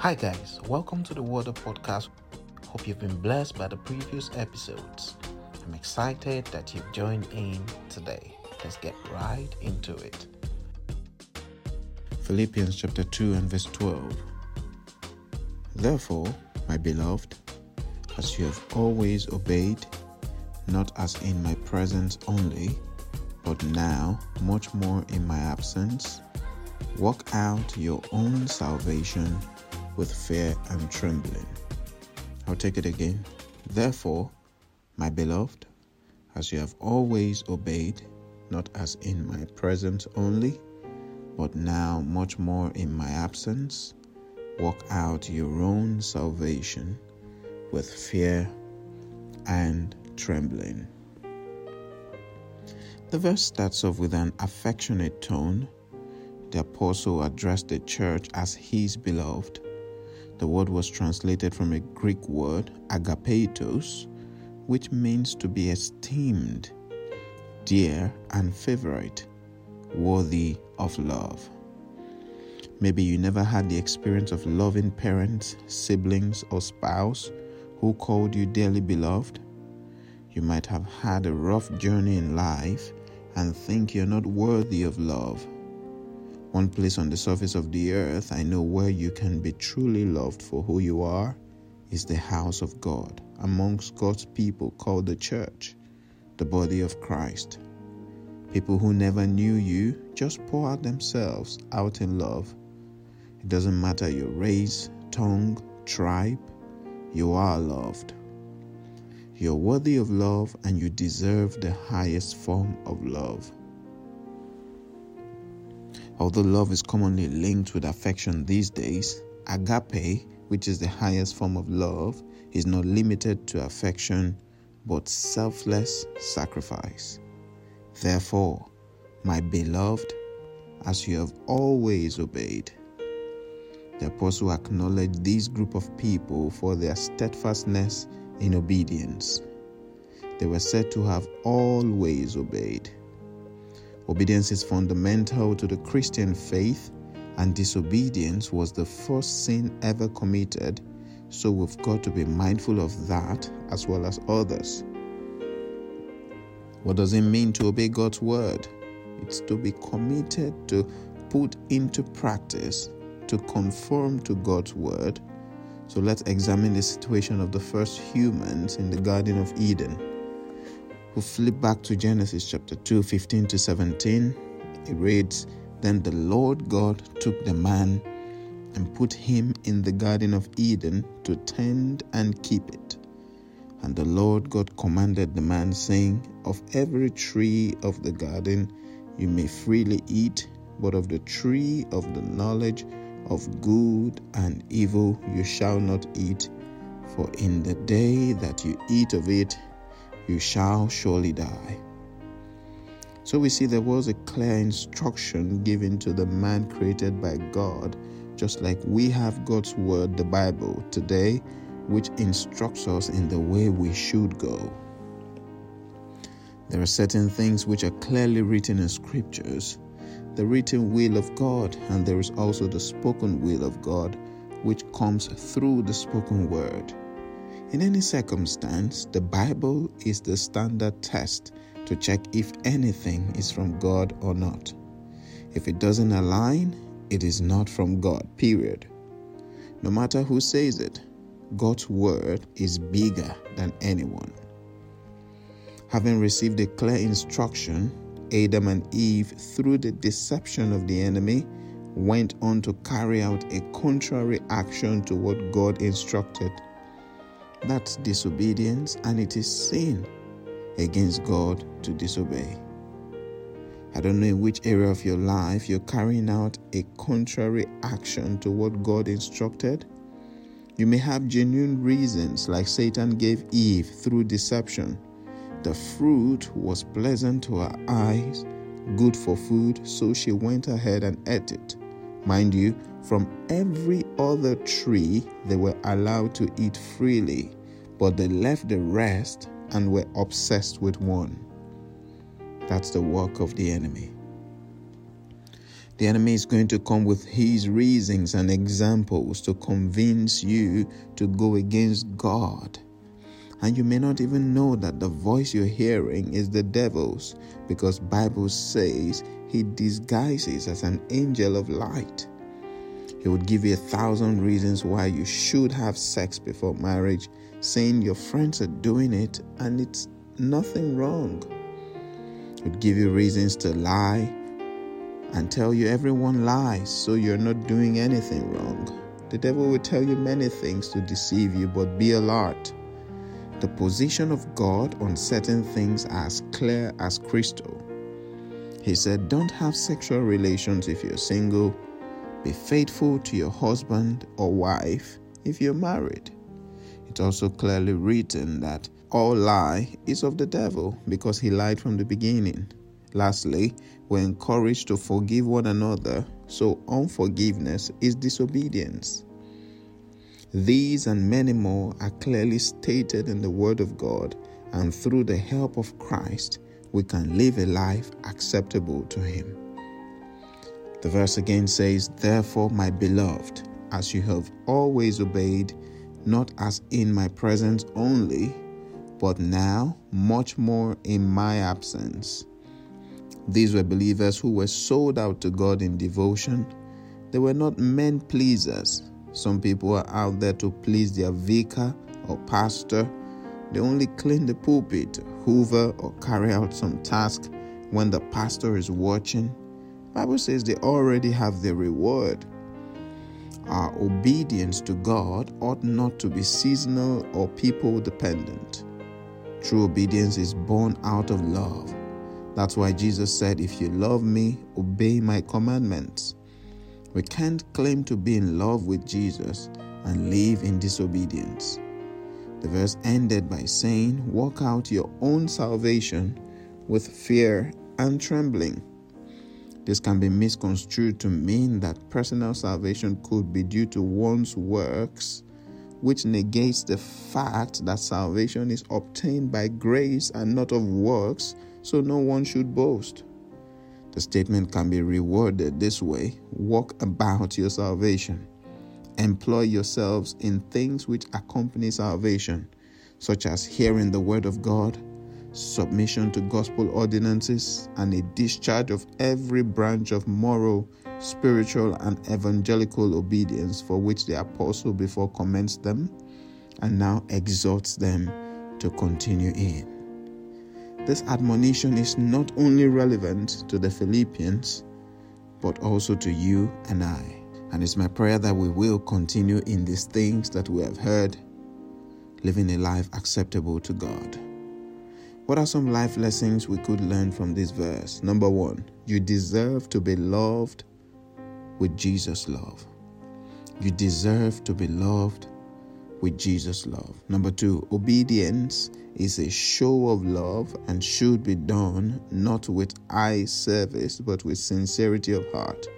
Hi, guys, welcome to the Water Podcast. Hope you've been blessed by the previous episodes. I'm excited that you've joined in today. Let's get right into it. Philippians chapter 2 and verse 12. Therefore, my beloved, as you have always obeyed, not as in my presence only, but now much more in my absence, work out your own salvation with fear and trembling. I'll take it again. Therefore, my beloved, as you have always obeyed, not as in my presence only, but now much more in my absence, work out your own salvation with fear and trembling. The verse starts off with an affectionate tone. The apostle addressed the church as his beloved. The word was translated from a Greek word, agapetos, which means to be esteemed, dear, and favorite, worthy of love. Maybe you never had the experience of loving parents, siblings, or spouse who called you dearly beloved. You might have had a rough journey in life and think you're not worthy of love. One place on the surface of the earth I know where you can be truly loved for who you are is the house of God, amongst God's people called the church, the body of Christ. People who never knew you just pour out themselves out in love. It doesn't matter your race, tongue, tribe, you are loved. You're worthy of love and you deserve the highest form of love. Although love is commonly linked with affection these days, agape, which is the highest form of love, is not limited to affection but selfless sacrifice. Therefore, my beloved, as you have always obeyed, the apostle acknowledged this group of people for their steadfastness in obedience. They were said to have always obeyed. Obedience is fundamental to the Christian faith, and disobedience was the first sin ever committed, so we've got to be mindful of that as well as others. What does it mean to obey God's word? It's to be committed to put into practice, to conform to God's word, so let's examine the situation of the first humans in the Garden of Eden. We flip back to Genesis chapter 2, 15 to 17. It reads, Then the Lord God took the man and put him in the Garden of Eden to tend and keep it. And the Lord God commanded the man, saying, Of every tree of the garden you may freely eat, but of the tree of the knowledge of good and evil you shall not eat, for in the day that you eat of it, you shall surely die. So we see there was a clear instruction given to the man created by God, just like we have God's word, the Bible, today, which instructs us in the way we should go. There are certain things which are clearly written in scriptures the written will of God, and there is also the spoken will of God, which comes through the spoken word. In any circumstance, the Bible is the standard test to check if anything is from God or not. If it doesn't align, it is not from God, period. No matter who says it, God's word is bigger than anyone. Having received a clear instruction, Adam and Eve, through the deception of the enemy, went on to carry out a contrary action to what God instructed. That's disobedience, and it is sin against God to disobey. I don't know in which area of your life you're carrying out a contrary action to what God instructed. You may have genuine reasons, like Satan gave Eve through deception the fruit was pleasant to her eyes, good for food, so she went ahead and ate it. Mind you, from every other tree they were allowed to eat freely, but they left the rest and were obsessed with one. That's the work of the enemy. The enemy is going to come with his reasons and examples to convince you to go against God. And you may not even know that the voice you're hearing is the devil's because Bible says he disguises as an angel of light. He would give you a thousand reasons why you should have sex before marriage, saying your friends are doing it and it's nothing wrong. He would give you reasons to lie and tell you everyone lies, so you're not doing anything wrong. The devil will tell you many things to deceive you, but be alert. The position of God on certain things are as clear as crystal. He said, Don't have sexual relations if you're single. Be faithful to your husband or wife if you're married. It's also clearly written that all lie is of the devil because he lied from the beginning. Lastly, we're encouraged to forgive one another, so unforgiveness is disobedience. These and many more are clearly stated in the Word of God, and through the help of Christ, we can live a life acceptable to Him. The verse again says, Therefore, my beloved, as you have always obeyed, not as in my presence only, but now much more in my absence. These were believers who were sold out to God in devotion. They were not men pleasers. Some people are out there to please their vicar or pastor. They only clean the pulpit, hoover, or carry out some task when the pastor is watching. Bible says they already have their reward. Our obedience to God ought not to be seasonal or people dependent. True obedience is born out of love. That's why Jesus said, If you love me, obey my commandments. We can't claim to be in love with Jesus and live in disobedience. The verse ended by saying, Walk out your own salvation with fear and trembling. This can be misconstrued to mean that personal salvation could be due to one's works, which negates the fact that salvation is obtained by grace and not of works, so no one should boast. The statement can be reworded this way Walk about your salvation. Employ yourselves in things which accompany salvation, such as hearing the word of God submission to gospel ordinances, and a discharge of every branch of moral, spiritual, and evangelical obedience for which the apostle before commenced them and now exhorts them to continue in. This admonition is not only relevant to the Philippians, but also to you and I. And it's my prayer that we will continue in these things that we have heard, living a life acceptable to God. What are some life lessons we could learn from this verse? Number one, you deserve to be loved with Jesus' love. You deserve to be loved with Jesus' love. Number two, obedience is a show of love and should be done not with eye service but with sincerity of heart.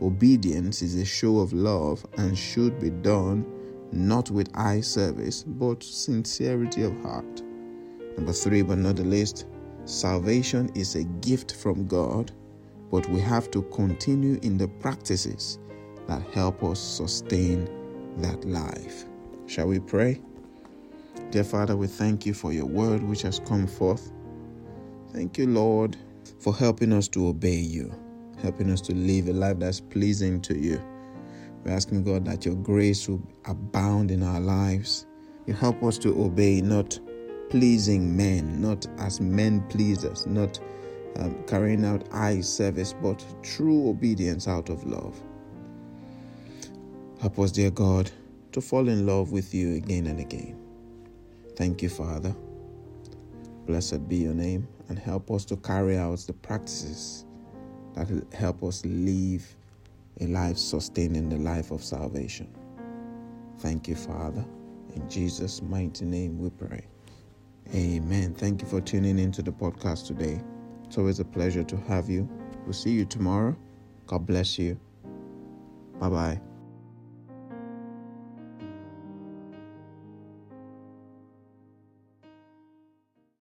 Obedience is a show of love and should be done not with eye service but sincerity of heart. Number three, but not the least, salvation is a gift from God, but we have to continue in the practices that help us sustain that life. Shall we pray? Dear Father, we thank you for your word which has come forth. Thank you, Lord, for helping us to obey you, helping us to live a life that's pleasing to you. We're asking God that your grace will abound in our lives. You help us to obey, not pleasing men, not as men pleasers, not um, carrying out eye service, but true obedience out of love. Help us, dear God, to fall in love with you again and again. Thank you, Father. Blessed be your name, and help us to carry out the practices that help us live a life sustaining the life of salvation. Thank you, Father. In Jesus' mighty name we pray. Amen. Thank you for tuning into the podcast today. It's always a pleasure to have you. We'll see you tomorrow. God bless you. Bye bye.